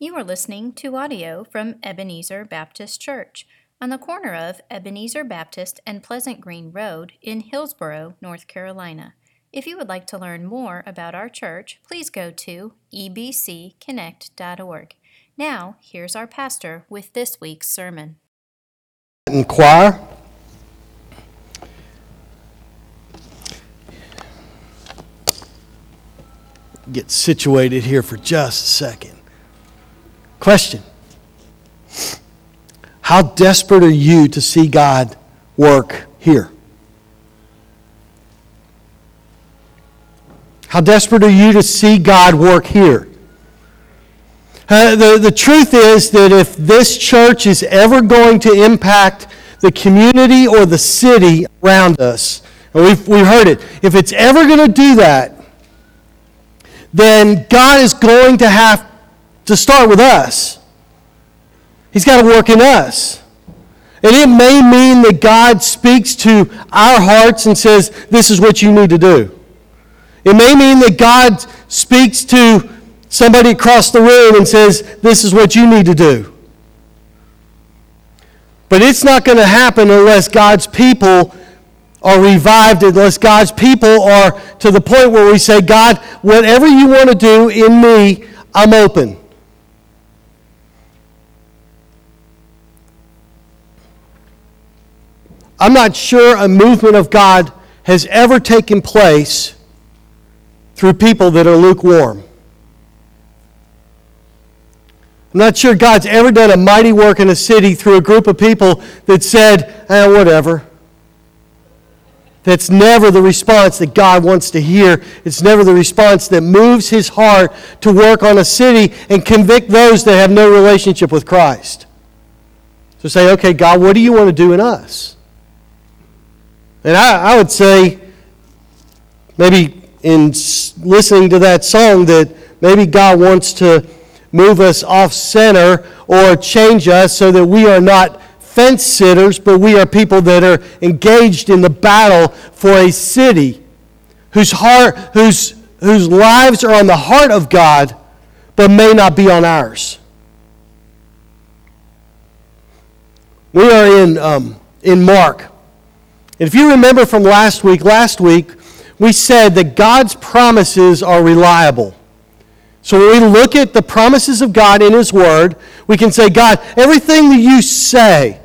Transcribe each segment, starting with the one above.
You are listening to audio from Ebenezer Baptist Church on the corner of Ebenezer Baptist and Pleasant Green Road in Hillsborough, North Carolina. If you would like to learn more about our church, please go to ebcconnect.org. Now, here's our pastor with this week's sermon. In choir. Get situated here for just a second. Question How desperate are you to see God work here? How desperate are you to see God work here? Uh, the, the truth is that if this church is ever going to impact the community or the city around us, and we've, we've heard it, if it's ever going to do that, then God is going to have to start with us. He's got to work in us. And it may mean that God speaks to our hearts and says, This is what you need to do. It may mean that God speaks to somebody across the room and says, This is what you need to do. But it's not going to happen unless God's people are revived, unless God's people are to the point where we say, God, whatever you want to do in me, I'm open. I'm not sure a movement of God has ever taken place through people that are lukewarm. I'm not sure God's ever done a mighty work in a city through a group of people that said, eh, whatever. That's never the response that God wants to hear. It's never the response that moves his heart to work on a city and convict those that have no relationship with Christ. So say, okay, God, what do you want to do in us? And I, I would say, maybe in listening to that song, that maybe God wants to move us off center or change us so that we are not fence sitters, but we are people that are engaged in the battle for a city whose heart, whose, whose lives are on the heart of God, but may not be on ours. We are in, um, in Mark. If you remember from last week, last week we said that God's promises are reliable. So when we look at the promises of God in His Word, we can say, God, everything that you say,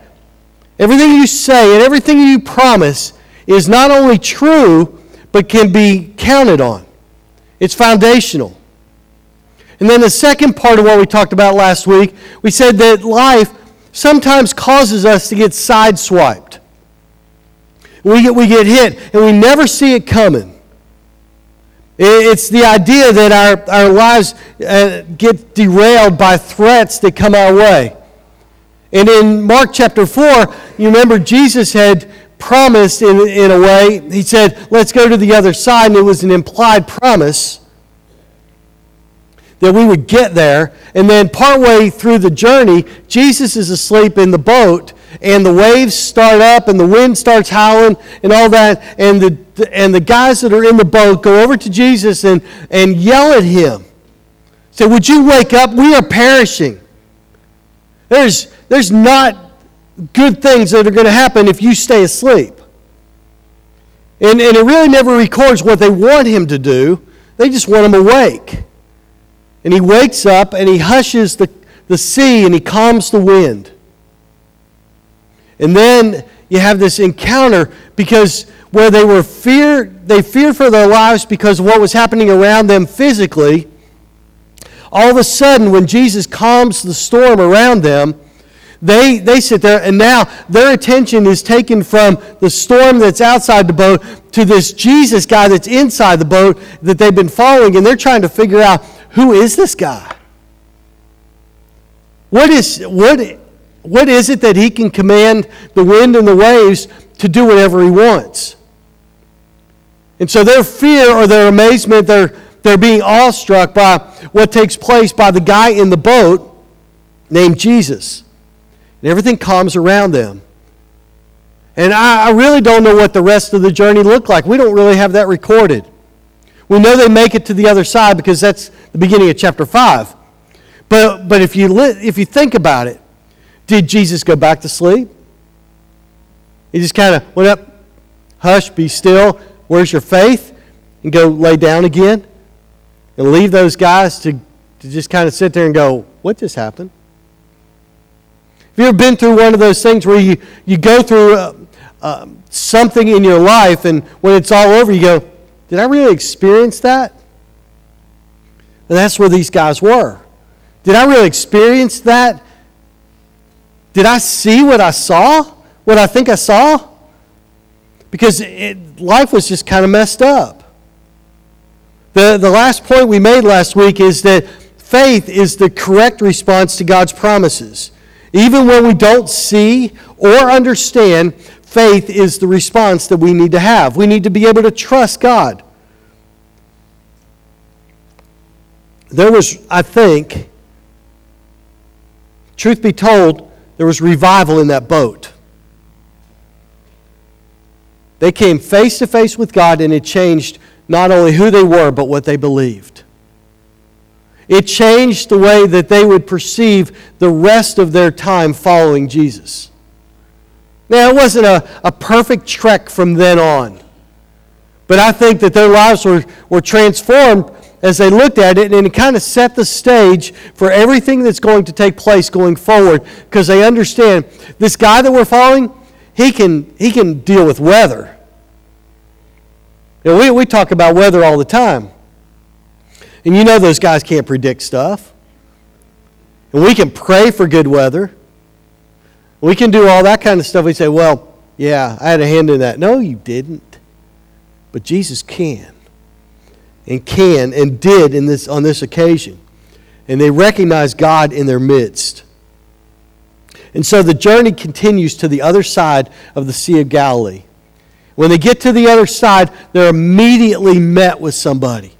everything you say, and everything you promise is not only true, but can be counted on. It's foundational. And then the second part of what we talked about last week, we said that life sometimes causes us to get sideswiped. We get, we get hit, and we never see it coming. It's the idea that our, our lives uh, get derailed by threats that come our way. And in Mark chapter 4, you remember Jesus had promised in, in a way, he said, let's go to the other side, and it was an implied promise that we would get there. And then partway through the journey, Jesus is asleep in the boat, and the waves start up and the wind starts howling and all that. And the and the guys that are in the boat go over to jesus and and yell at him. Say would you wake up? We are perishing. There's there's not good things that are going to happen if you stay asleep. And, and it really never records what they want him to do. They just want him awake. And he wakes up and he hushes the, the sea and he calms the wind and then you have this encounter because where they were fear, they feared for their lives because of what was happening around them physically. All of a sudden, when Jesus calms the storm around them, they, they sit there and now their attention is taken from the storm that's outside the boat to this Jesus guy that's inside the boat that they've been following, and they're trying to figure out who is this guy? What is, what, what is it that he can command the wind and the waves to do whatever he wants? And so their fear or their amazement, they're, they're being awestruck by what takes place by the guy in the boat named Jesus. And everything calms around them. And I, I really don't know what the rest of the journey looked like. We don't really have that recorded. We know they make it to the other side because that's the beginning of chapter 5. But, but if, you li- if you think about it, did Jesus go back to sleep? He just kind of went up, hush, be still, where's your faith? And go lay down again and leave those guys to, to just kind of sit there and go, what just happened? Have you ever been through one of those things where you, you go through uh, uh, something in your life and when it's all over, you go, did I really experience that? And that's where these guys were. Did I really experience that? Did I see what I saw? What I think I saw? Because it, life was just kind of messed up. The, the last point we made last week is that faith is the correct response to God's promises. Even when we don't see or understand, faith is the response that we need to have. We need to be able to trust God. There was, I think, truth be told, there was revival in that boat. They came face to face with God, and it changed not only who they were, but what they believed. It changed the way that they would perceive the rest of their time following Jesus. Now, it wasn't a, a perfect trek from then on, but I think that their lives were, were transformed as they looked at it, and it kind of set the stage for everything that's going to take place going forward because they understand this guy that we're following, he can, he can deal with weather. You know, we, we talk about weather all the time. And you know those guys can't predict stuff. And we can pray for good weather. We can do all that kind of stuff. We say, well, yeah, I had a hand in that. No, you didn't. But Jesus can. And can and did in this, on this occasion. And they recognize God in their midst. And so the journey continues to the other side of the Sea of Galilee. When they get to the other side, they're immediately met with somebody.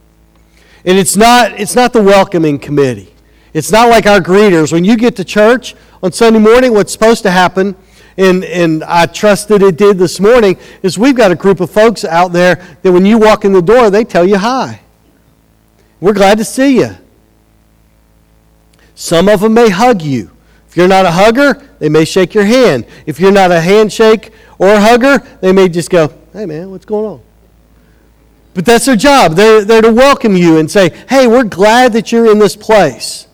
And it's not, it's not the welcoming committee. It's not like our greeters. When you get to church on Sunday morning, what's supposed to happen, and, and I trust that it did this morning, is we've got a group of folks out there that when you walk in the door, they tell you hi. We're glad to see you. Some of them may hug you. If you're not a hugger, they may shake your hand. If you're not a handshake or a hugger, they may just go, hey man, what's going on? But that's their job. They're, they're to welcome you and say, hey, we're glad that you're in this place.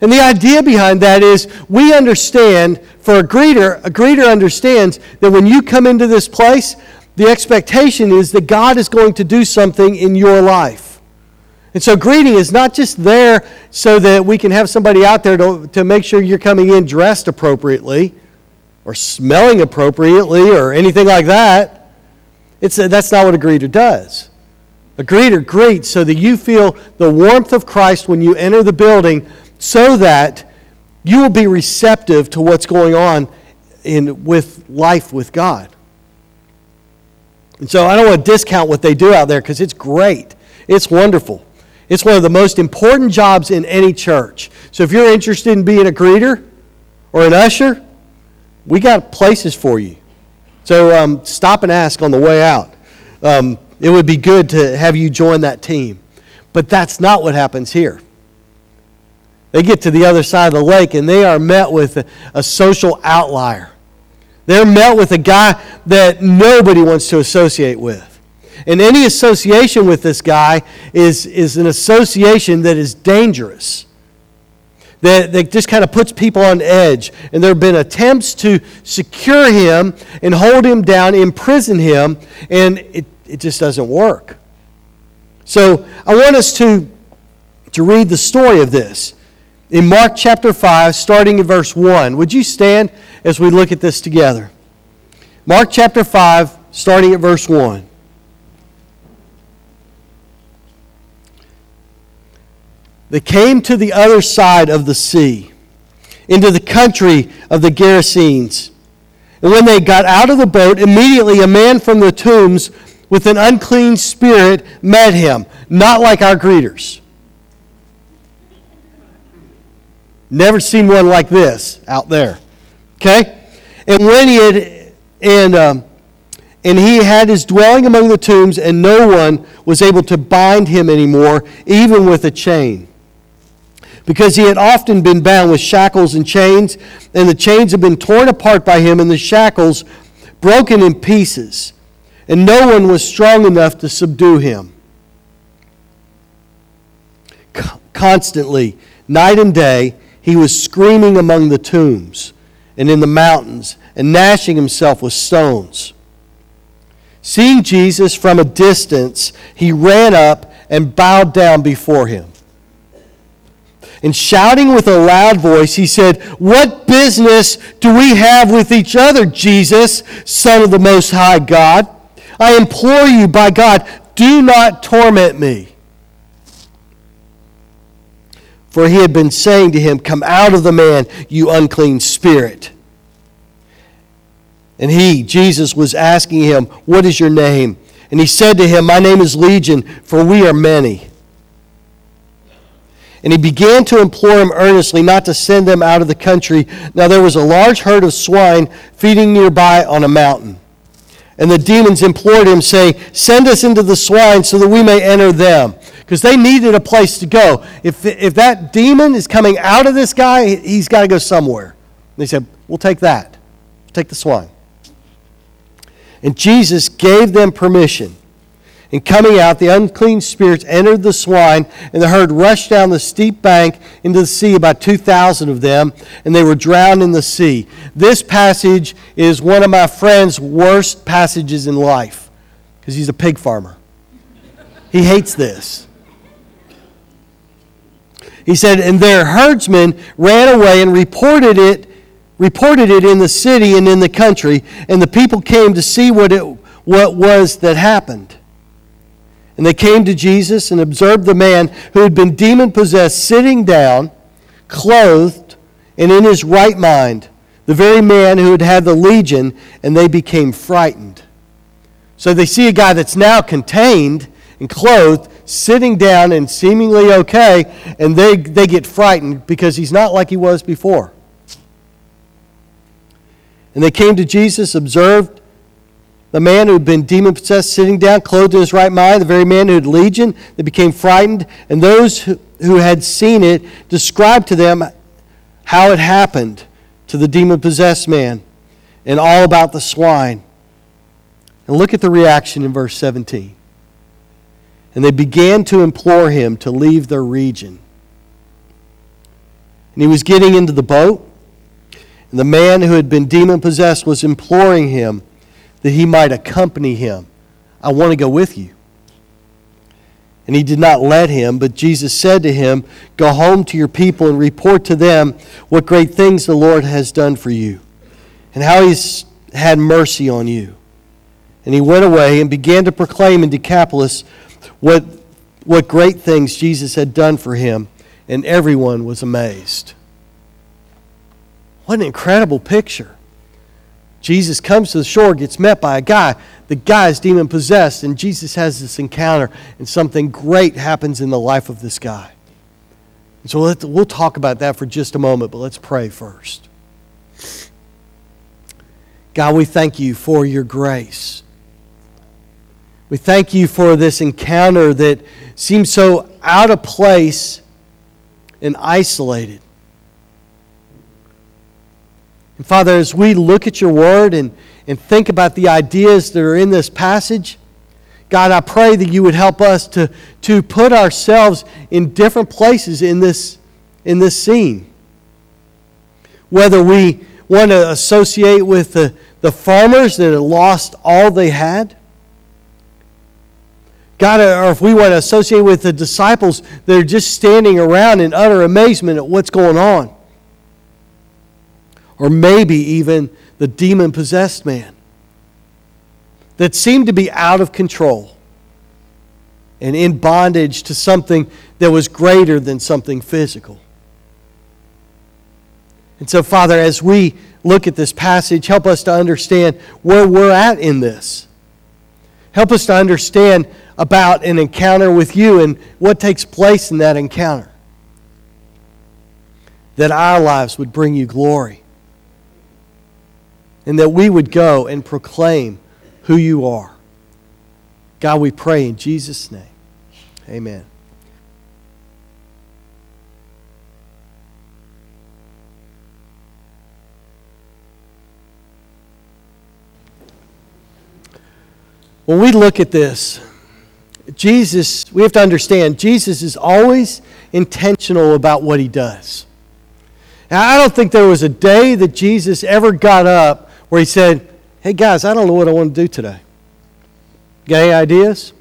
And the idea behind that is we understand, for a greeter, a greeter understands that when you come into this place, the expectation is that God is going to do something in your life. And so greeting is not just there so that we can have somebody out there to, to make sure you're coming in dressed appropriately or smelling appropriately or anything like that. It's a, that's not what a greeter does. A greeter greets so that you feel the warmth of Christ when you enter the building so that you will be receptive to what's going on in, with life with God. And so I don't want to discount what they do out there because it's great. It's wonderful. It's one of the most important jobs in any church. So if you're interested in being a greeter or an usher, we got places for you. So um, stop and ask on the way out. Um, it would be good to have you join that team. But that's not what happens here. They get to the other side of the lake and they are met with a, a social outlier. They're met with a guy that nobody wants to associate with. And any association with this guy is, is an association that is dangerous that, that just kind of puts people on edge. And there have been attempts to secure him and hold him down, imprison him, and it, it just doesn't work. So I want us to, to read the story of this. In Mark chapter 5, starting in verse 1. Would you stand as we look at this together? Mark chapter 5, starting at verse 1. They came to the other side of the sea, into the country of the Gerasenes. And when they got out of the boat, immediately a man from the tombs with an unclean spirit met him, not like our greeters. Never seen one like this out there. Okay? And when he had, and, um, and he had his dwelling among the tombs, and no one was able to bind him anymore, even with a chain. because he had often been bound with shackles and chains, and the chains had been torn apart by him, and the shackles broken in pieces, and no one was strong enough to subdue him. Constantly, night and day, he was screaming among the tombs and in the mountains and gnashing himself with stones. Seeing Jesus from a distance, he ran up and bowed down before him. And shouting with a loud voice, he said, What business do we have with each other, Jesus, Son of the Most High God? I implore you, by God, do not torment me. For he had been saying to him, Come out of the man, you unclean spirit. And he, Jesus, was asking him, What is your name? And he said to him, My name is Legion, for we are many. And he began to implore him earnestly not to send them out of the country. Now there was a large herd of swine feeding nearby on a mountain. And the demons implored him, saying, Send us into the swine so that we may enter them. Because they needed a place to go. If, if that demon is coming out of this guy, he's got to go somewhere. And they said, We'll take that. We'll take the swine. And Jesus gave them permission. And coming out, the unclean spirits entered the swine, and the herd rushed down the steep bank into the sea, about 2,000 of them, and they were drowned in the sea. This passage is one of my friend's worst passages in life because he's a pig farmer. He hates this. He said, And their herdsmen ran away and reported it reported it in the city and in the country, and the people came to see what, it, what was that happened. And they came to Jesus and observed the man who had been demon possessed sitting down, clothed, and in his right mind, the very man who had had the legion, and they became frightened. So they see a guy that's now contained and clothed, sitting down and seemingly okay, and they, they get frightened because he's not like he was before. And they came to Jesus, observed the man who had been demon possessed sitting down, clothed in his right mind, the very man who had legion. They became frightened, and those who had seen it described to them how it happened to the demon possessed man and all about the swine. And look at the reaction in verse 17. And they began to implore him to leave their region. And he was getting into the boat and the man who had been demon possessed was imploring him that he might accompany him. I want to go with you. And he did not let him, but Jesus said to him, Go home to your people and report to them what great things the Lord has done for you, and how he's had mercy on you. And he went away and began to proclaim in Decapolis what, what great things Jesus had done for him, and everyone was amazed. What an incredible picture. Jesus comes to the shore, gets met by a guy. The guy is demon possessed, and Jesus has this encounter, and something great happens in the life of this guy. And so we'll talk about that for just a moment, but let's pray first. God, we thank you for your grace. We thank you for this encounter that seems so out of place and isolated. And Father, as we look at your word and, and think about the ideas that are in this passage, God, I pray that you would help us to, to put ourselves in different places in this, in this scene. Whether we want to associate with the, the farmers that had lost all they had, God, uh, or if we want to associate with the disciples that are just standing around in utter amazement at what's going on or maybe even the demon possessed man that seemed to be out of control and in bondage to something that was greater than something physical. And so, Father, as we look at this passage, help us to understand where we're at in this. Help us to understand about an encounter with you and what takes place in that encounter. That our lives would bring you glory. And that we would go and proclaim who you are. God, we pray in Jesus' name. Amen. When we look at this, Jesus, we have to understand, Jesus is always intentional about what he does. Now, I don't think there was a day that Jesus ever got up where he said, Hey guys, I don't know what I want to do today. Got any ideas?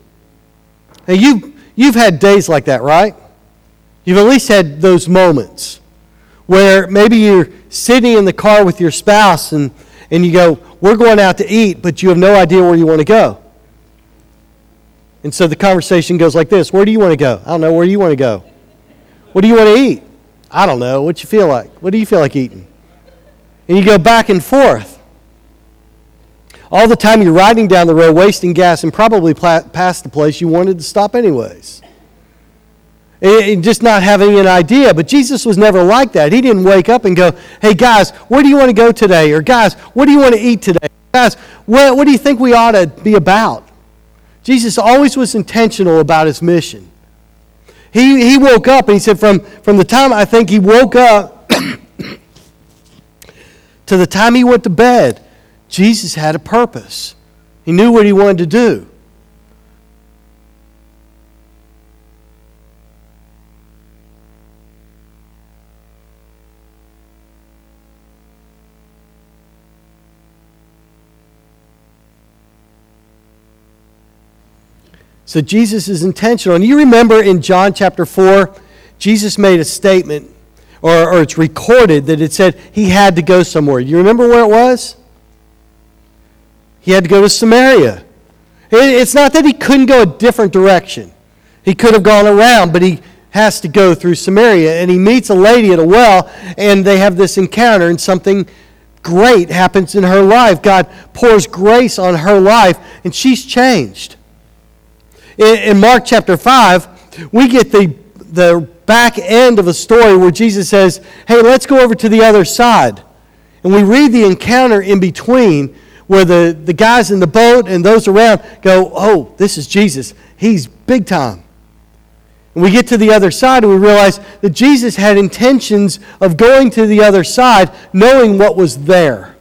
Now, you, you've had days like that, right? You've at least had those moments where maybe you're sitting in the car with your spouse and, and you go, We're going out to eat, but you have no idea where you want to go. And so the conversation goes like this Where do you want to go? I don't know. Where do you want to go? What do you want to eat? I don't know. What you feel like? What do you feel like eating? And you go back and forth. All the time you're riding down the road, wasting gas, and probably past the place you wanted to stop anyways. And just not having an idea. But Jesus was never like that. He didn't wake up and go, hey, guys, where do you want to go today? Or, guys, what do you want to eat today? Guys, what, what do you think we ought to be about? Jesus always was intentional about his mission. He, he woke up and he said, from, from the time I think he woke up to the time he went to bed, Jesus had a purpose. He knew what he wanted to do. So Jesus is intentional. And you remember in John chapter 4, Jesus made a statement, or, or it's recorded that it said he had to go somewhere. You remember where it was? He had to go to Samaria. It's not that he couldn't go a different direction. He could have gone around, but he has to go through Samaria. And he meets a lady at a well, and they have this encounter, and something great happens in her life. God pours grace on her life, and she's changed in, Mark chapter 5, we get the, the back end of a story where Jesus says, Hey, let's go over to the other side. And we read the encounter in between where the, the guys in the boat and those around go, Oh, this is Jesus. He's big time. And we get to the other side and we realize that Jesus had intentions of going to the other side knowing what was there.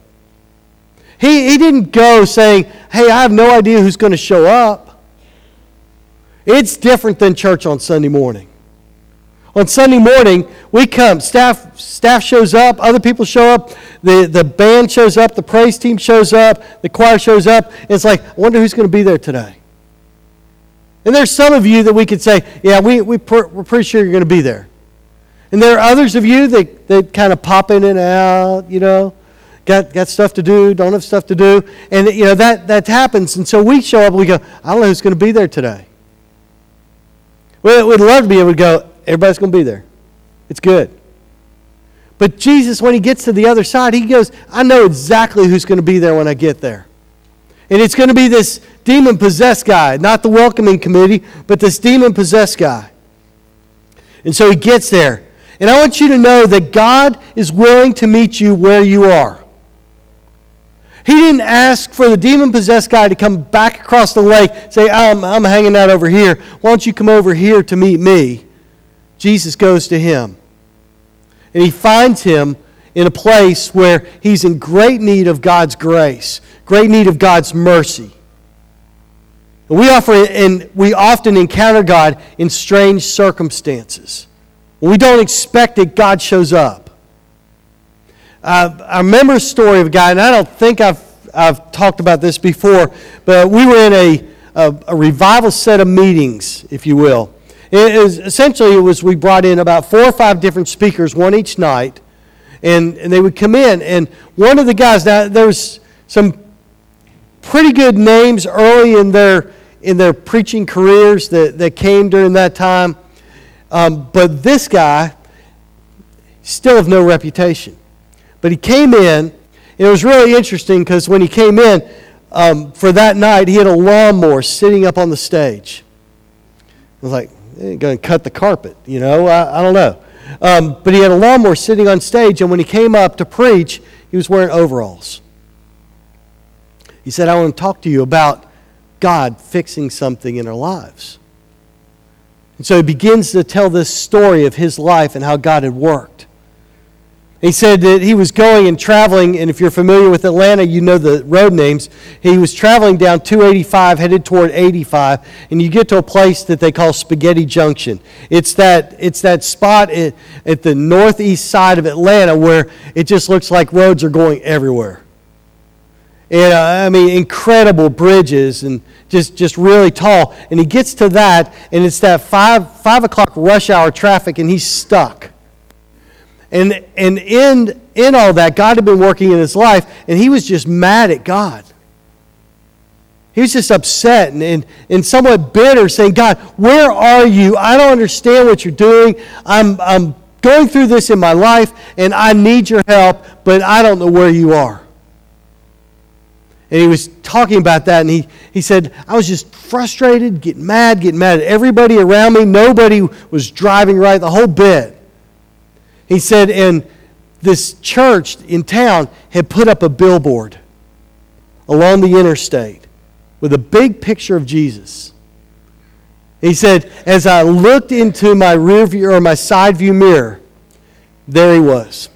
He, he didn't go saying, Hey, I have no idea who's going to show up. It's different than church on Sunday morning. On Sunday morning, we come, staff, staff shows up, other people show up, the, the band shows up, the praise team shows up, the choir shows up. It's like, I wonder who's going to be there today. And there's some of you that we could say, yeah, we, we per, we're pretty sure you're going to be there. And there are others of you that, that kind of pop in and out, you know, got, got stuff to do, don't have stuff to do. And, you know, that, that happens. And so we show up and we go, I don't know who's going to be there today. We'd love to be able to go, everybody's going to be there. It's good. But Jesus, when he gets to the other side, he goes, I know exactly who's going to be there when I get there. And it's going to be this demon possessed guy, not the welcoming committee, but this demon possessed guy. And so he gets there. And I want you to know that God is willing to meet you where you are. He didn't ask for the demon possessed guy to come back across the lake, say, I'm, I'm hanging out over here. Why don't you come over here to meet me? Jesus goes to him. And he finds him in a place where he's in great need of God's grace, great need of God's mercy. We, offer, and we often encounter God in strange circumstances. We don't expect that God shows up. Uh, I remember a story of a guy, and I don't think I've, I've talked about this before, but we were in a, a, a revival set of meetings, if you will. Essentially, it was we brought in about four or five different speakers, one each night, and, and they would come in. And one of the guys, now there's some pretty good names early in their in their preaching careers that, that came during that time, um, but this guy still of no reputation. But he came in, and it was really interesting because when he came in um, for that night, he had a lawnmower sitting up on the stage. I was like, going to cut the carpet, you know? I, I don't know. Um, but he had a lawnmower sitting on stage, and when he came up to preach, he was wearing overalls. He said, I want to talk to you about God fixing something in our lives. And so he begins to tell this story of his life and how God had worked. He said that he was going and traveling, and if you're familiar with Atlanta, you know the road names. He was traveling down 285, headed toward 85, and you get to a place that they call Spaghetti Junction. It's that, it's that spot at, at the northeast side of Atlanta where it just looks like roads are going everywhere. And uh, I mean, incredible bridges and just, just really tall. And he gets to that, and it's that 5, 5 o'clock rush hour traffic, and he's stuck. And, and in, in all that, God had been working in his life, and he was just mad at God. He was just upset and, and, and somewhat bitter, saying, God, where are you? I don't understand what you're doing. I'm, I'm going through this in my life, and I need your help, but I don't know where you are. And he was talking about that, and he, he said, I was just frustrated, getting mad, getting mad at everybody around me. Nobody was driving right, the whole bit. He said, and this church in town had put up a billboard along the interstate with a big picture of Jesus. He said, as I looked into my rear view or my side view mirror, there he was.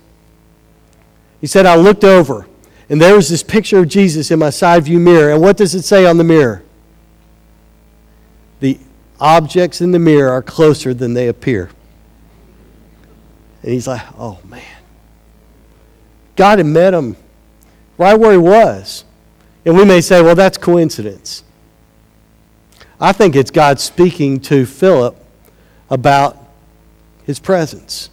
He said, I looked over, and there was this picture of Jesus in my side view mirror. And what does it say on the mirror? The objects in the mirror are closer than they appear. And he's like, oh man. God had met him right where he was. And we may say, well, that's coincidence. I think it's God speaking to Philip about his presence.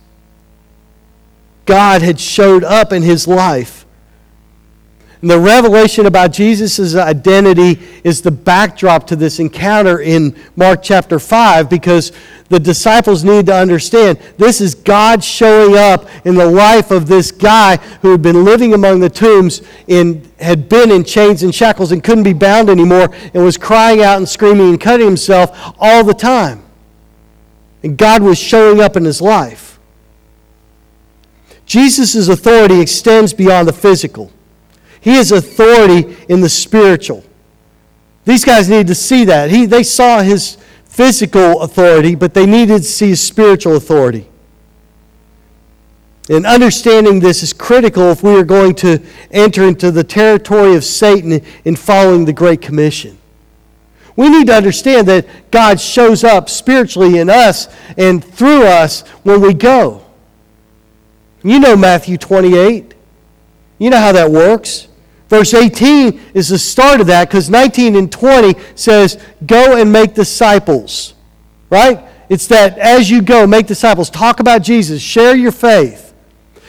God had showed up in his life and the revelation about Jesus' identity is the backdrop to this encounter in Mark chapter 5 because the disciples need to understand this is God showing up in the life of this guy who had been living among the tombs and had been in chains and shackles and couldn't be bound anymore and was crying out and screaming and cutting himself all the time. And God was showing up in his life. Jesus' authority extends beyond the physical. He is authority in the spiritual. These guys needed to see that. He, they saw his physical authority, but they needed to see his spiritual authority. And understanding this is critical if we are going to enter into the territory of Satan in following the Great Commission. We need to understand that God shows up spiritually in us and through us when we go. You know Matthew 28. You know how that works. Verse 18 is the start of that because 19 and 20 says, Go and make disciples. Right? It's that as you go, make disciples. Talk about Jesus. Share your faith.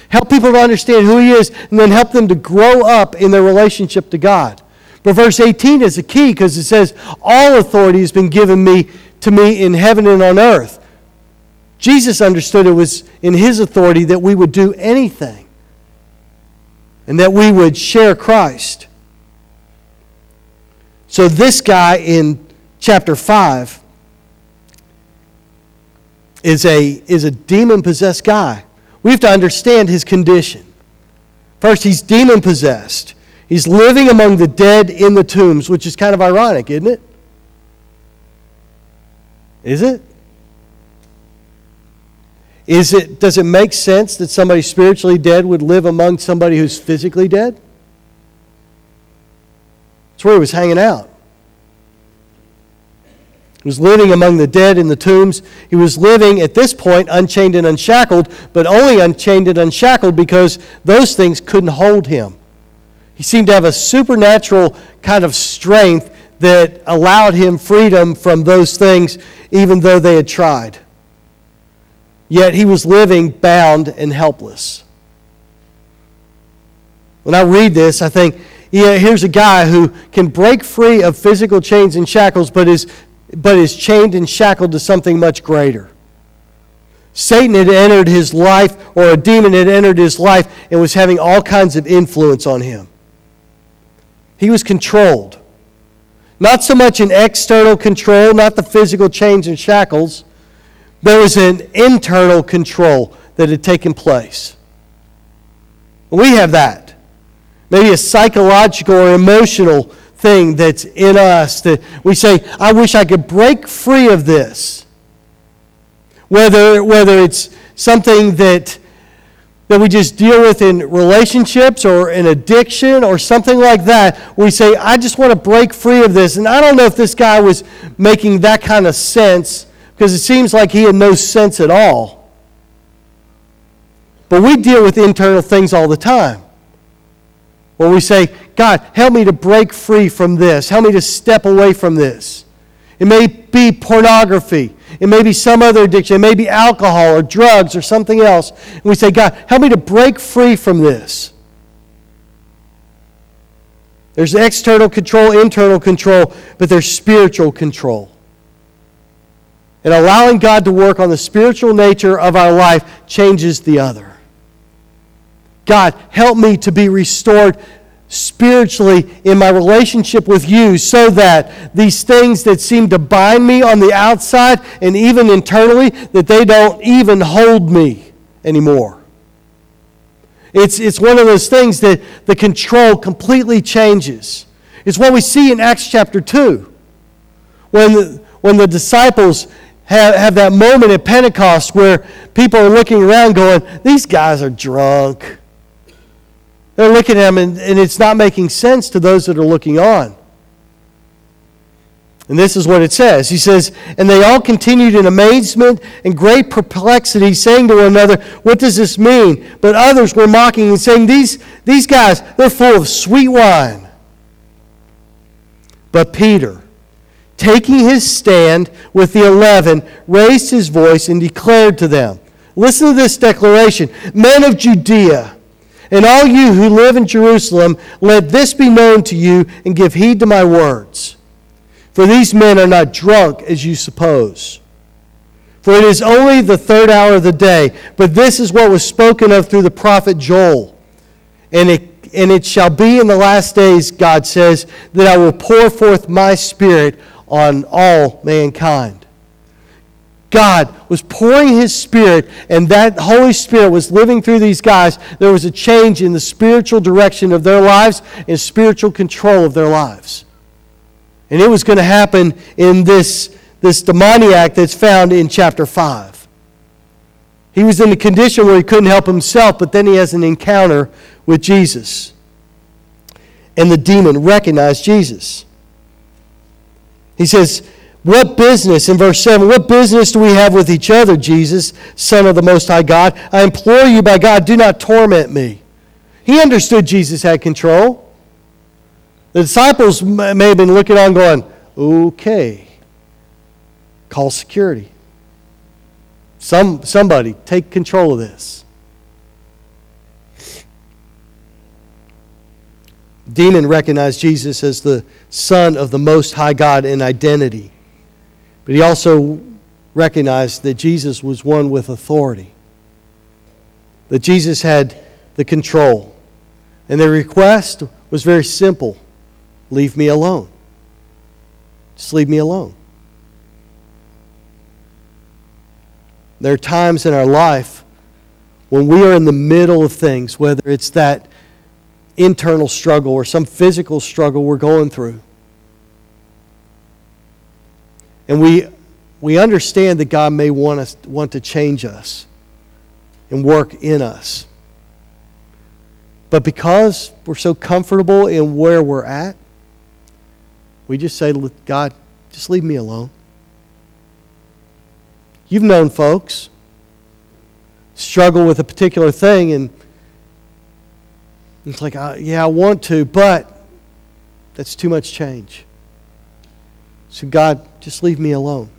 Help people to understand who He is, and then help them to grow up in their relationship to God. But verse 18 is the key because it says, All authority has been given me to me in heaven and on earth. Jesus understood it was in His authority that we would do anything and that we would share Christ. So, this guy in chapter 5 is a, is a demon possessed guy. We have to understand his condition. First, he's demon possessed. He's living among the dead in the tombs, which is kind of ironic, isn't it? Is it? Is it, does it make sense that somebody spiritually dead would live among somebody who's physically dead? That's where he was hanging out. He was living among the dead in the tombs. He was living at this point unchained and unshackled, but only unchained and unshackled because those things couldn't hold him. He seemed to have a supernatural kind of strength that allowed him freedom from those things, even though they had tried. Yet he was living bound and helpless. When I read this, I think, yeah, here's a guy who can break free of physical chains and shackles, but is, but is chained and shackled to something much greater. Satan had entered his life, or a demon had entered his life, and was having all kinds of influence on him. He was controlled. Not so much an external control, not the physical chains and shackles, there was an internal control that had taken place. We have that. Maybe a psychological or emotional thing that's in us that we say, I wish I could break free of this. Whether, whether it's something that, that we just deal with in relationships or in addiction or something like that. We say, I just want to break free of this. And I don't know if this guy was making that kind of sense because it seems like he had no sense at all. But we deal with internal things all the time. Where we say, God, help me to break free from this. Help me to step away from this. It may be pornography. It may be some other addiction. It may be alcohol or drugs or something else. And we say, God, help me to break free from this. There's external control, internal control, but there's spiritual control. And allowing God to work on the spiritual nature of our life changes the other. God, help me to be restored spiritually in my relationship with you so that these things that seem to bind me on the outside and even internally that they don't even hold me anymore. It's, it's one of those things that the control completely changes. It's what we see in acts chapter 2 when the, when the disciples have, have that moment at pentecost where people are looking around going these guys are drunk they're looking at him, and, and it's not making sense to those that are looking on. And this is what it says. He says, And they all continued in amazement and great perplexity, saying to one another, What does this mean? But others were mocking and saying, These, these guys, they're full of sweet wine. But Peter, taking his stand with the eleven, raised his voice and declared to them, Listen to this declaration Men of Judea, and all you who live in Jerusalem, let this be known to you and give heed to my words. For these men are not drunk as you suppose. For it is only the third hour of the day. But this is what was spoken of through the prophet Joel. And it, and it shall be in the last days, God says, that I will pour forth my spirit on all mankind. God was pouring His Spirit, and that Holy Spirit was living through these guys, there was a change in the spiritual direction of their lives and spiritual control of their lives. And it was going to happen in this, this demoniac that's found in chapter 5. He was in a condition where he couldn't help himself, but then he has an encounter with Jesus. And the demon recognized Jesus. He says, what business, in verse 7, what business do we have with each other, Jesus, Son of the Most High God? I implore you by God, do not torment me. He understood Jesus had control. The disciples may have been looking on going, okay, call security. Some, somebody, take control of this. Demon recognized Jesus as the Son of the Most High God in identity. But he also recognized that Jesus was one with authority, that Jesus had the control. And their request was very simple leave me alone. Just leave me alone. There are times in our life when we are in the middle of things, whether it's that internal struggle or some physical struggle we're going through. And we, we understand that God may want, us, want to change us and work in us. But because we're so comfortable in where we're at, we just say, God, just leave me alone. You've known folks struggle with a particular thing, and it's like, uh, yeah, I want to, but that's too much change. So, God, just leave me alone.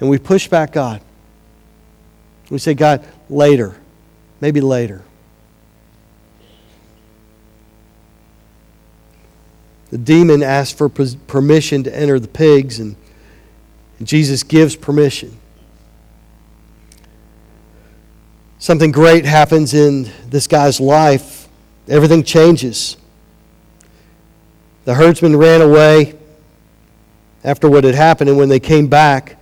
And we push back God. We say, God, later. Maybe later. The demon asked for permission to enter the pigs, and Jesus gives permission. Something great happens in this guy's life. Everything changes. The herdsmen ran away after what had happened, and when they came back,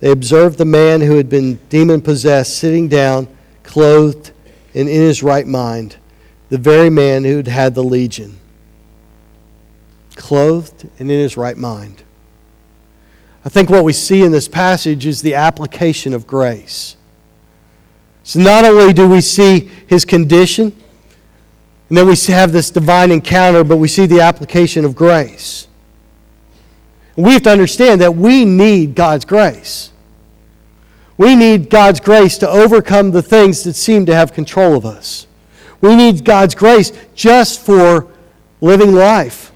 they observed the man who had been demon possessed sitting down, clothed and in his right mind, the very man who had had the legion. Clothed and in his right mind. I think what we see in this passage is the application of grace. So not only do we see his condition, and then we have this divine encounter, but we see the application of grace. We have to understand that we need God's grace. We need God's grace to overcome the things that seem to have control of us. We need God's grace just for living life.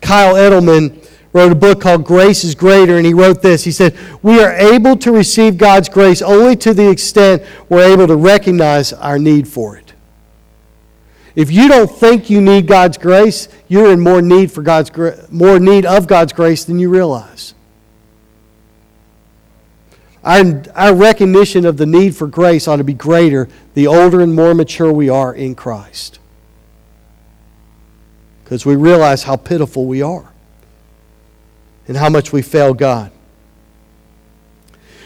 Kyle Idleman wrote a book called Grace is Greater, and he wrote this. He said, We are able to receive God's grace only to the extent we're able to recognize our need for it. If you don't think you need God's grace, you're in more need for God's more need of God's grace than you realize. Our, our recognition of the need for grace ought to be greater the older and more mature we are in Christ. Because we realize how pitiful we are and how much we fail God.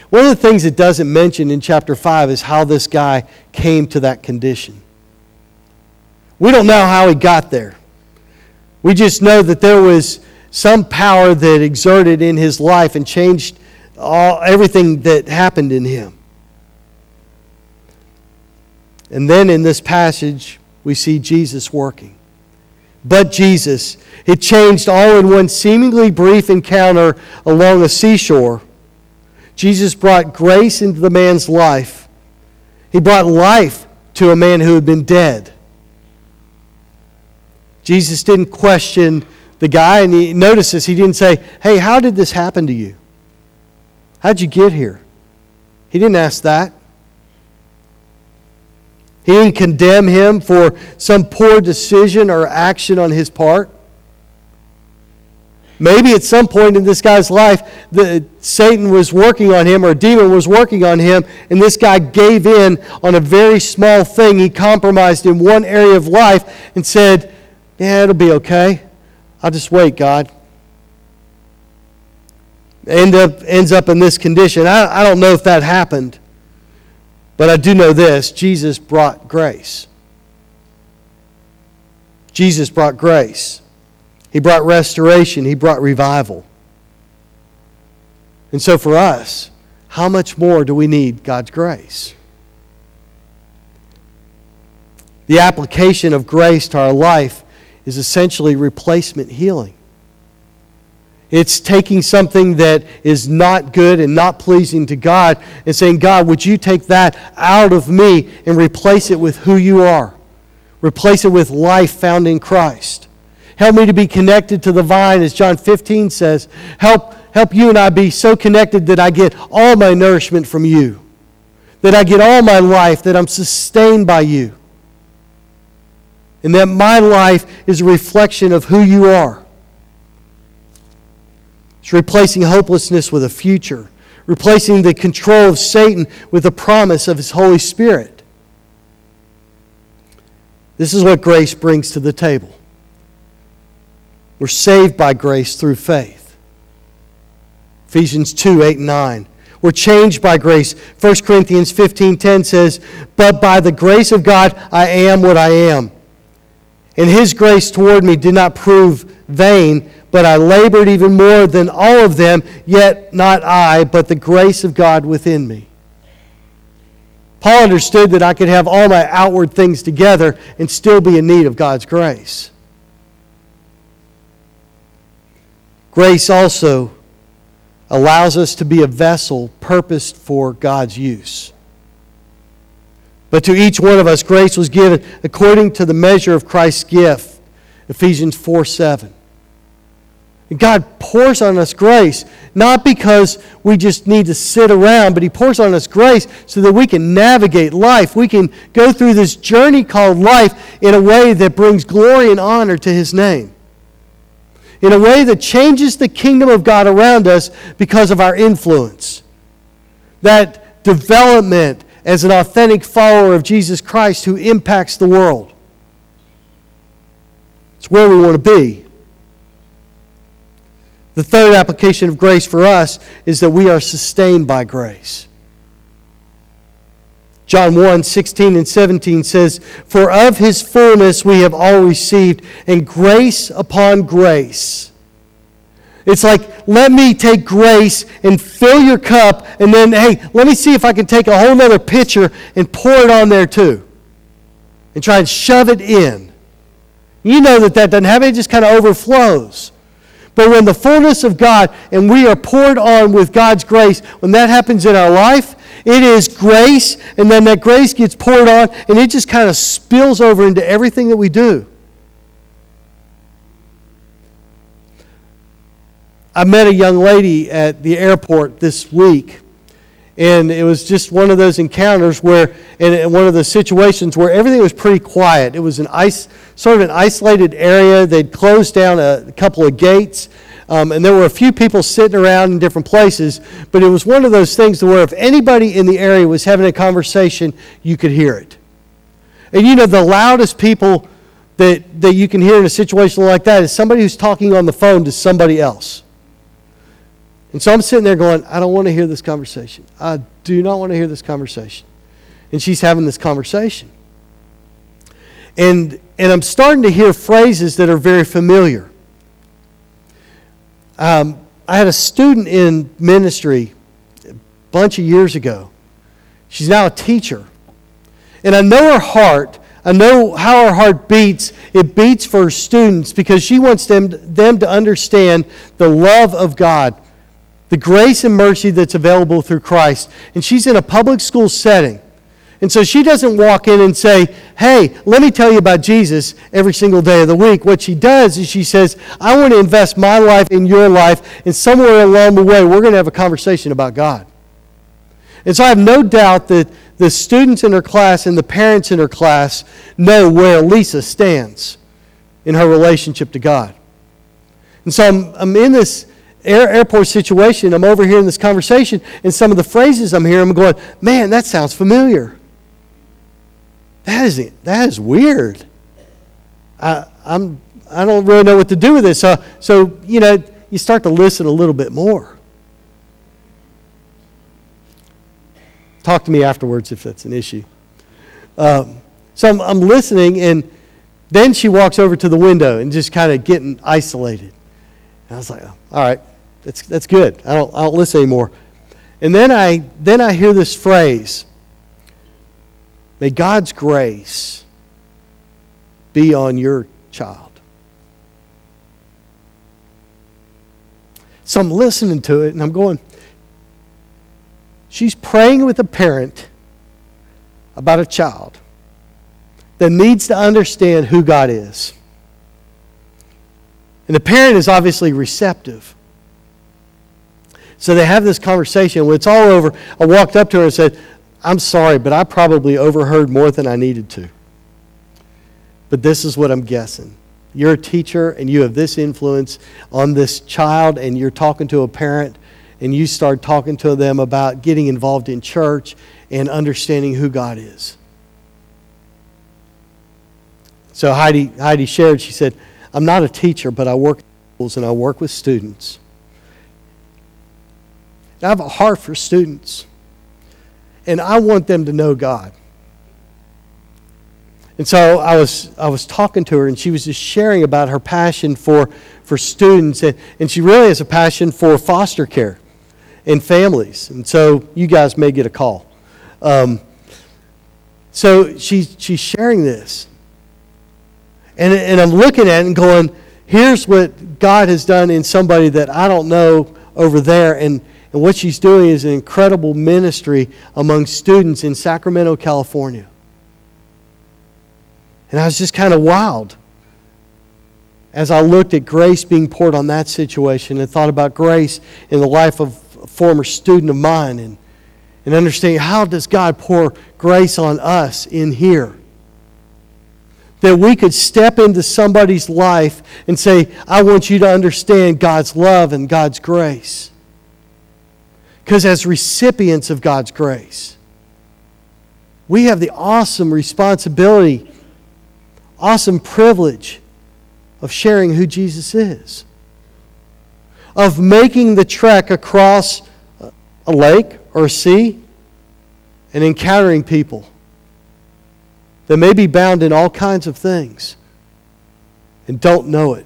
One of the things it doesn't mention in chapter 5 is how this guy came to that condition. We don't know how he got there. We just know that there was some power that exerted in his life and changed all, everything that happened in him. And then in this passage, we see Jesus working. But Jesus, it changed all in one seemingly brief encounter along a seashore. Jesus brought grace into the man's life. He brought life to a man who had been dead. Jesus didn't question the guy, and he notices he didn't say, Hey, how did this happen to you? How'd you get here? He didn't ask that. He didn't condemn him for some poor decision or action on his part. Maybe at some point in this guy's life, the, Satan was working on him or a demon was working on him, and this guy gave in on a very small thing. He compromised in one area of life and said, Yeah, it'll be okay. I'll just wait, God end up, ends up in this condition. I, I don't know if that happened, but I do know this Jesus brought grace. Jesus brought grace. He brought restoration. He brought revival. And so for us, how much more do we need God's grace? The application of grace to our life is essentially replacement healing. It's taking something that is not good and not pleasing to God and saying, God, would you take that out of me and replace it with who you are? Replace it with life found in Christ. Help me to be connected to the vine, as John 15 says. Help, help you and I be so connected that I get all my nourishment from you, that I get all my life, that I'm sustained by you, and that my life is a reflection of who you are. It's replacing hopelessness with a future, replacing the control of Satan with the promise of his Holy Spirit. This is what grace brings to the table. We're saved by grace through faith. Ephesians 2 8 and 9. We're changed by grace. 1 Corinthians 15:10 says, "But by the grace of God I am what I am. And his grace toward me did not prove vain, but I labored even more than all of them, yet not I, but the grace of God within me. Paul understood that I could have all my outward things together and still be in need of God's grace. Grace also allows us to be a vessel purposed for God's use. But to each one of us, grace was given according to the measure of Christ's gift. Ephesians 4 7. God pours on us grace, not because we just need to sit around, but He pours on us grace so that we can navigate life. We can go through this journey called life in a way that brings glory and honor to His name. In a way that changes the kingdom of God around us because of our influence. That development as an authentic follower of Jesus Christ who impacts the world. It's where we want to be. The third application of grace for us is that we are sustained by grace. John 1 16 and 17 says, For of his fullness we have all received, and grace upon grace. It's like let me take grace and fill your cup, and then, hey, let me see if I can take a whole other pitcher and pour it on there too. And try and shove it in. You know that that doesn't happen, it just kind of overflows. But when the fullness of God and we are poured on with God's grace, when that happens in our life, it is grace, and then that grace gets poured on, and it just kind of spills over into everything that we do. I met a young lady at the airport this week, and it was just one of those encounters where, in one of the situations where everything was pretty quiet. It was an ice, sort of an isolated area. They'd closed down a couple of gates. Um, and there were a few people sitting around in different places, but it was one of those things where if anybody in the area was having a conversation, you could hear it. And you know, the loudest people that, that you can hear in a situation like that is somebody who's talking on the phone to somebody else. And so I'm sitting there going, I don't want to hear this conversation. I do not want to hear this conversation. And she's having this conversation. And, and I'm starting to hear phrases that are very familiar. Um, I had a student in ministry a bunch of years ago. She's now a teacher. And I know her heart. I know how her heart beats. It beats for her students because she wants them, them to understand the love of God the grace and mercy that's available through Christ. And she's in a public school setting. And so she doesn't walk in and say, Hey, let me tell you about Jesus every single day of the week. What she does is she says, I want to invest my life in your life, and somewhere along the way, we're going to have a conversation about God. And so I have no doubt that the students in her class and the parents in her class know where Lisa stands in her relationship to God. And so I'm, I'm in this air, airport situation. I'm overhearing this conversation, and some of the phrases I'm hearing, I'm going, man, that sounds familiar. That is, that is weird. I, I'm, I don't really know what to do with this. So, so, you know, you start to listen a little bit more. Talk to me afterwards if that's an issue. Um, so I'm, I'm listening, and then she walks over to the window and just kind of getting isolated. And I was like, all right, that's, that's good. I don't, I don't listen anymore. And then I, then I hear this phrase May God's grace be on your child. So I'm listening to it and I'm going, she's praying with a parent about a child that needs to understand who God is. And the parent is obviously receptive. So they have this conversation. When it's all over, I walked up to her and said, I'm sorry, but I probably overheard more than I needed to. But this is what I'm guessing. You're a teacher and you have this influence on this child, and you're talking to a parent, and you start talking to them about getting involved in church and understanding who God is. So Heidi, Heidi shared, she said, I'm not a teacher, but I work in schools and I work with students. I have a heart for students, and I want them to know God. And so I was, I was talking to her, and she was just sharing about her passion for, for students, and, and she really has a passion for foster care and families. And so you guys may get a call. Um, so she, she's sharing this. And, and I'm looking at it and going, here's what God has done in somebody that I don't know over there. And, and what she's doing is an incredible ministry among students in Sacramento, California. And I was just kind of wild as I looked at grace being poured on that situation and thought about grace in the life of a former student of mine and, and understanding how does God pour grace on us in here? That we could step into somebody's life and say, I want you to understand God's love and God's grace. Because as recipients of God's grace, we have the awesome responsibility, awesome privilege of sharing who Jesus is, of making the trek across a lake or a sea and encountering people that may be bound in all kinds of things and don't know it.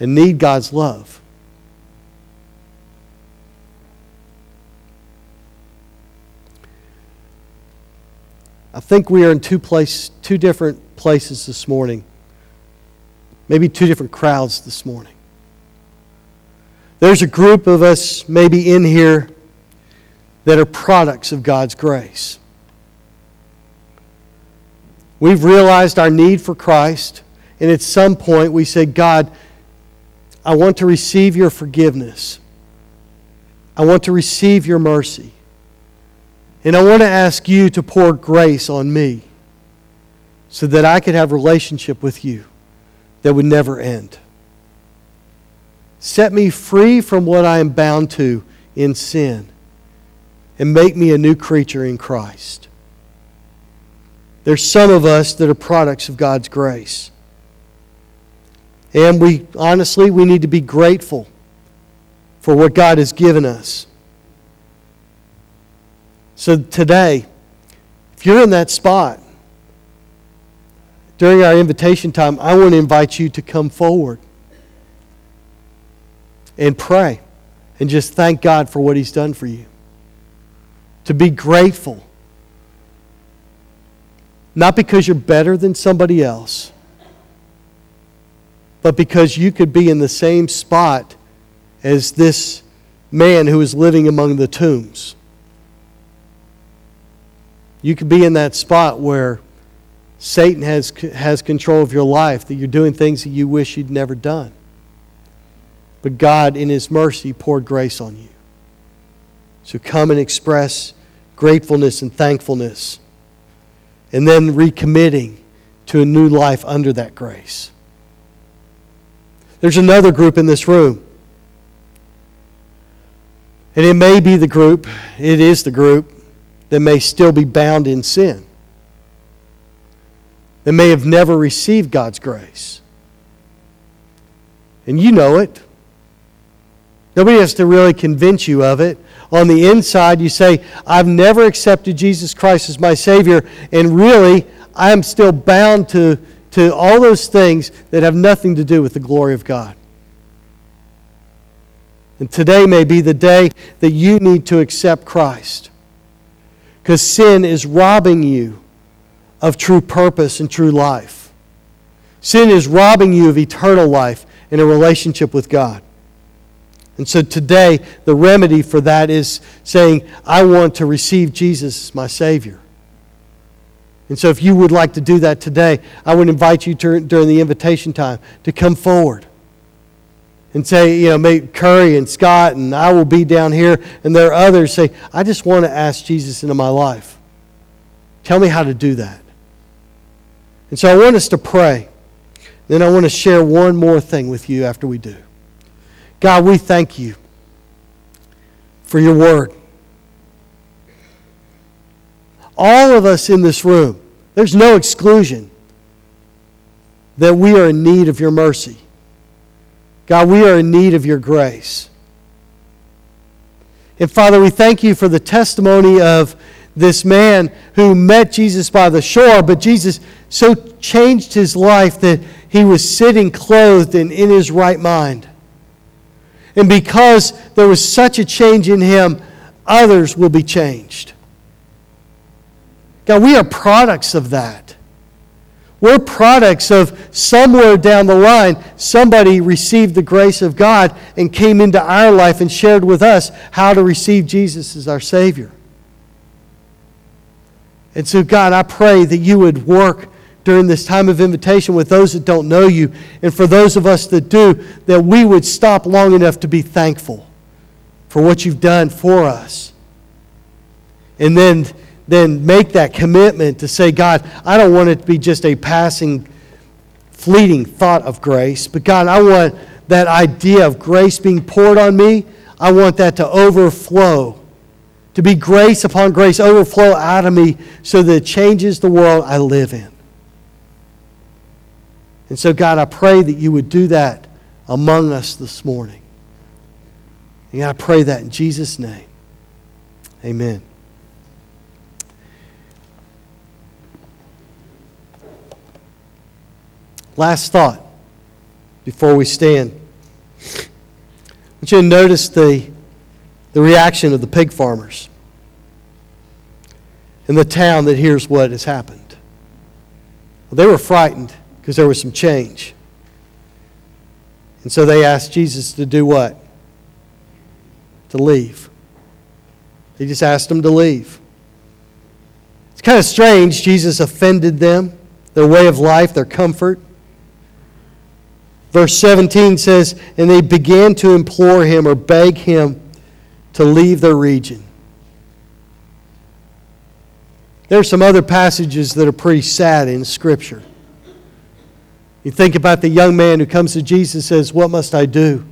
and need God's love. I think we are in two place, two different places this morning. Maybe two different crowds this morning. There's a group of us maybe in here that are products of God's grace. We've realized our need for Christ, and at some point we say, God, I want to receive your forgiveness. I want to receive your mercy. And I want to ask you to pour grace on me so that I could have relationship with you that would never end. Set me free from what I am bound to in sin and make me a new creature in Christ. There's some of us that are products of God's grace. And we honestly we need to be grateful for what God has given us. So today, if you're in that spot, during our invitation time, I want to invite you to come forward and pray and just thank God for what He's done for you. To be grateful. Not because you're better than somebody else, but because you could be in the same spot as this man who is living among the tombs. You could be in that spot where Satan has, has control of your life, that you're doing things that you wish you'd never done. But God, in His mercy, poured grace on you. So come and express gratefulness and thankfulness, and then recommitting to a new life under that grace. There's another group in this room. And it may be the group, it is the group that may still be bound in sin, that may have never received God's grace. And you know it. Nobody has to really convince you of it. On the inside, you say, I've never accepted Jesus Christ as my Savior, and really, I'm still bound to, to all those things that have nothing to do with the glory of God. And today may be the day that you need to accept Christ because sin is robbing you of true purpose and true life. Sin is robbing you of eternal life in a relationship with God. And so today, the remedy for that is saying, I want to receive Jesus as my Savior. And so, if you would like to do that today, I would invite you to, during the invitation time to come forward and say, you know, make Curry and Scott and I will be down here. And there are others say, I just want to ask Jesus into my life. Tell me how to do that. And so I want us to pray. Then I want to share one more thing with you after we do. God, we thank you for your word. All of us in this room, there's no exclusion that we are in need of your mercy. God, we are in need of your grace. And Father, we thank you for the testimony of this man who met Jesus by the shore, but Jesus so changed his life that he was sitting clothed and in his right mind. And because there was such a change in him, others will be changed. God, we are products of that. We're products of somewhere down the line, somebody received the grace of God and came into our life and shared with us how to receive Jesus as our Savior. And so, God, I pray that you would work during this time of invitation with those that don't know you. And for those of us that do, that we would stop long enough to be thankful for what you've done for us. And then then make that commitment to say, God, I don't want it to be just a passing, fleeting thought of grace, but God, I want that idea of grace being poured on me, I want that to overflow, to be grace upon grace overflow out of me so that it changes the world I live in. And so, God, I pray that you would do that among us this morning. And I pray that in Jesus' name. Amen. Last thought before we stand. I want you to notice the, the reaction of the pig farmers in the town that hears what has happened. Well, they were frightened because there was some change. And so they asked Jesus to do what? To leave. They just asked him to leave. It's kind of strange. Jesus offended them, their way of life, their comfort. Verse 17 says, And they began to implore him or beg him to leave their region. There are some other passages that are pretty sad in Scripture. You think about the young man who comes to Jesus and says, What must I do?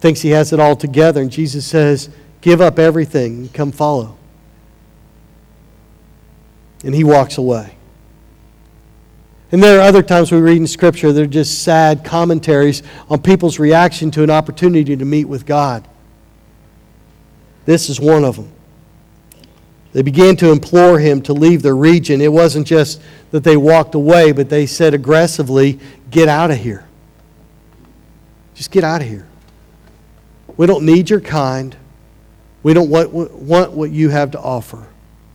Thinks he has it all together, and Jesus says, Give up everything and come follow. And he walks away. And there are other times we read in Scripture that are just sad commentaries on people's reaction to an opportunity to meet with God. This is one of them. They began to implore him to leave their region. It wasn't just that they walked away, but they said aggressively, Get out of here. Just get out of here. We don't need your kind. We don't want, want what you have to offer.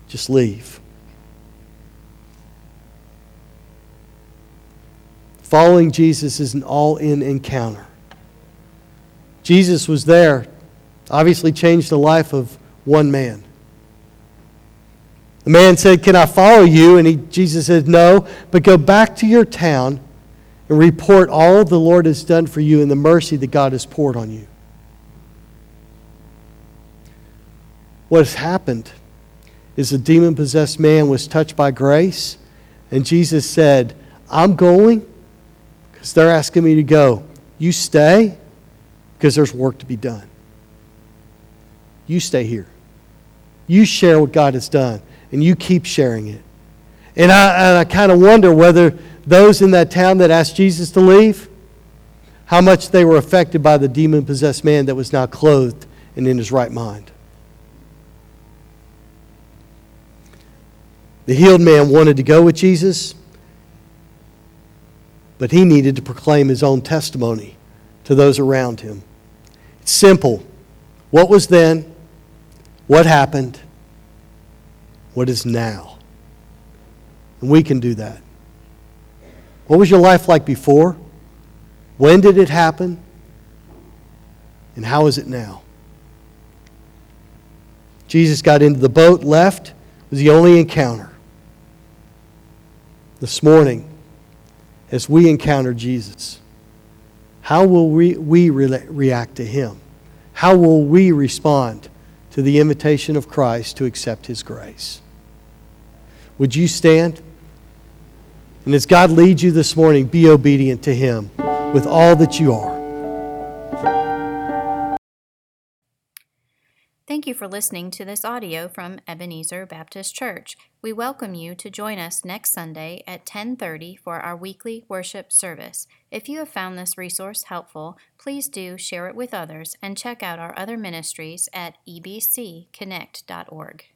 Just leave. Following Jesus is an all in encounter. Jesus was there, obviously changed the life of one man. The man said, Can I follow you? And he, Jesus said, No, but go back to your town and report all the Lord has done for you and the mercy that God has poured on you. What has happened is the demon possessed man was touched by grace, and Jesus said, I'm going because they're asking me to go. You stay because there's work to be done. You stay here. You share what God has done, and you keep sharing it. And I, and I kind of wonder whether those in that town that asked Jesus to leave, how much they were affected by the demon possessed man that was now clothed and in his right mind. The healed man wanted to go with Jesus, but he needed to proclaim his own testimony to those around him. It's simple. What was then? What happened? What is now? And we can do that. What was your life like before? When did it happen? And how is it now? Jesus got into the boat, left. It was the only encounter this morning as we encounter Jesus? How will we, we re- react to him? How will we respond to the invitation of Christ to accept his grace? Would you stand? And as God leads you this morning, be obedient to him with all that you are. Thank you for listening to this audio from Ebenezer Baptist Church. We welcome you to join us next Sunday at 10:30 for our weekly worship service. If you have found this resource helpful, please do share it with others and check out our other ministries at ebcconnect.org.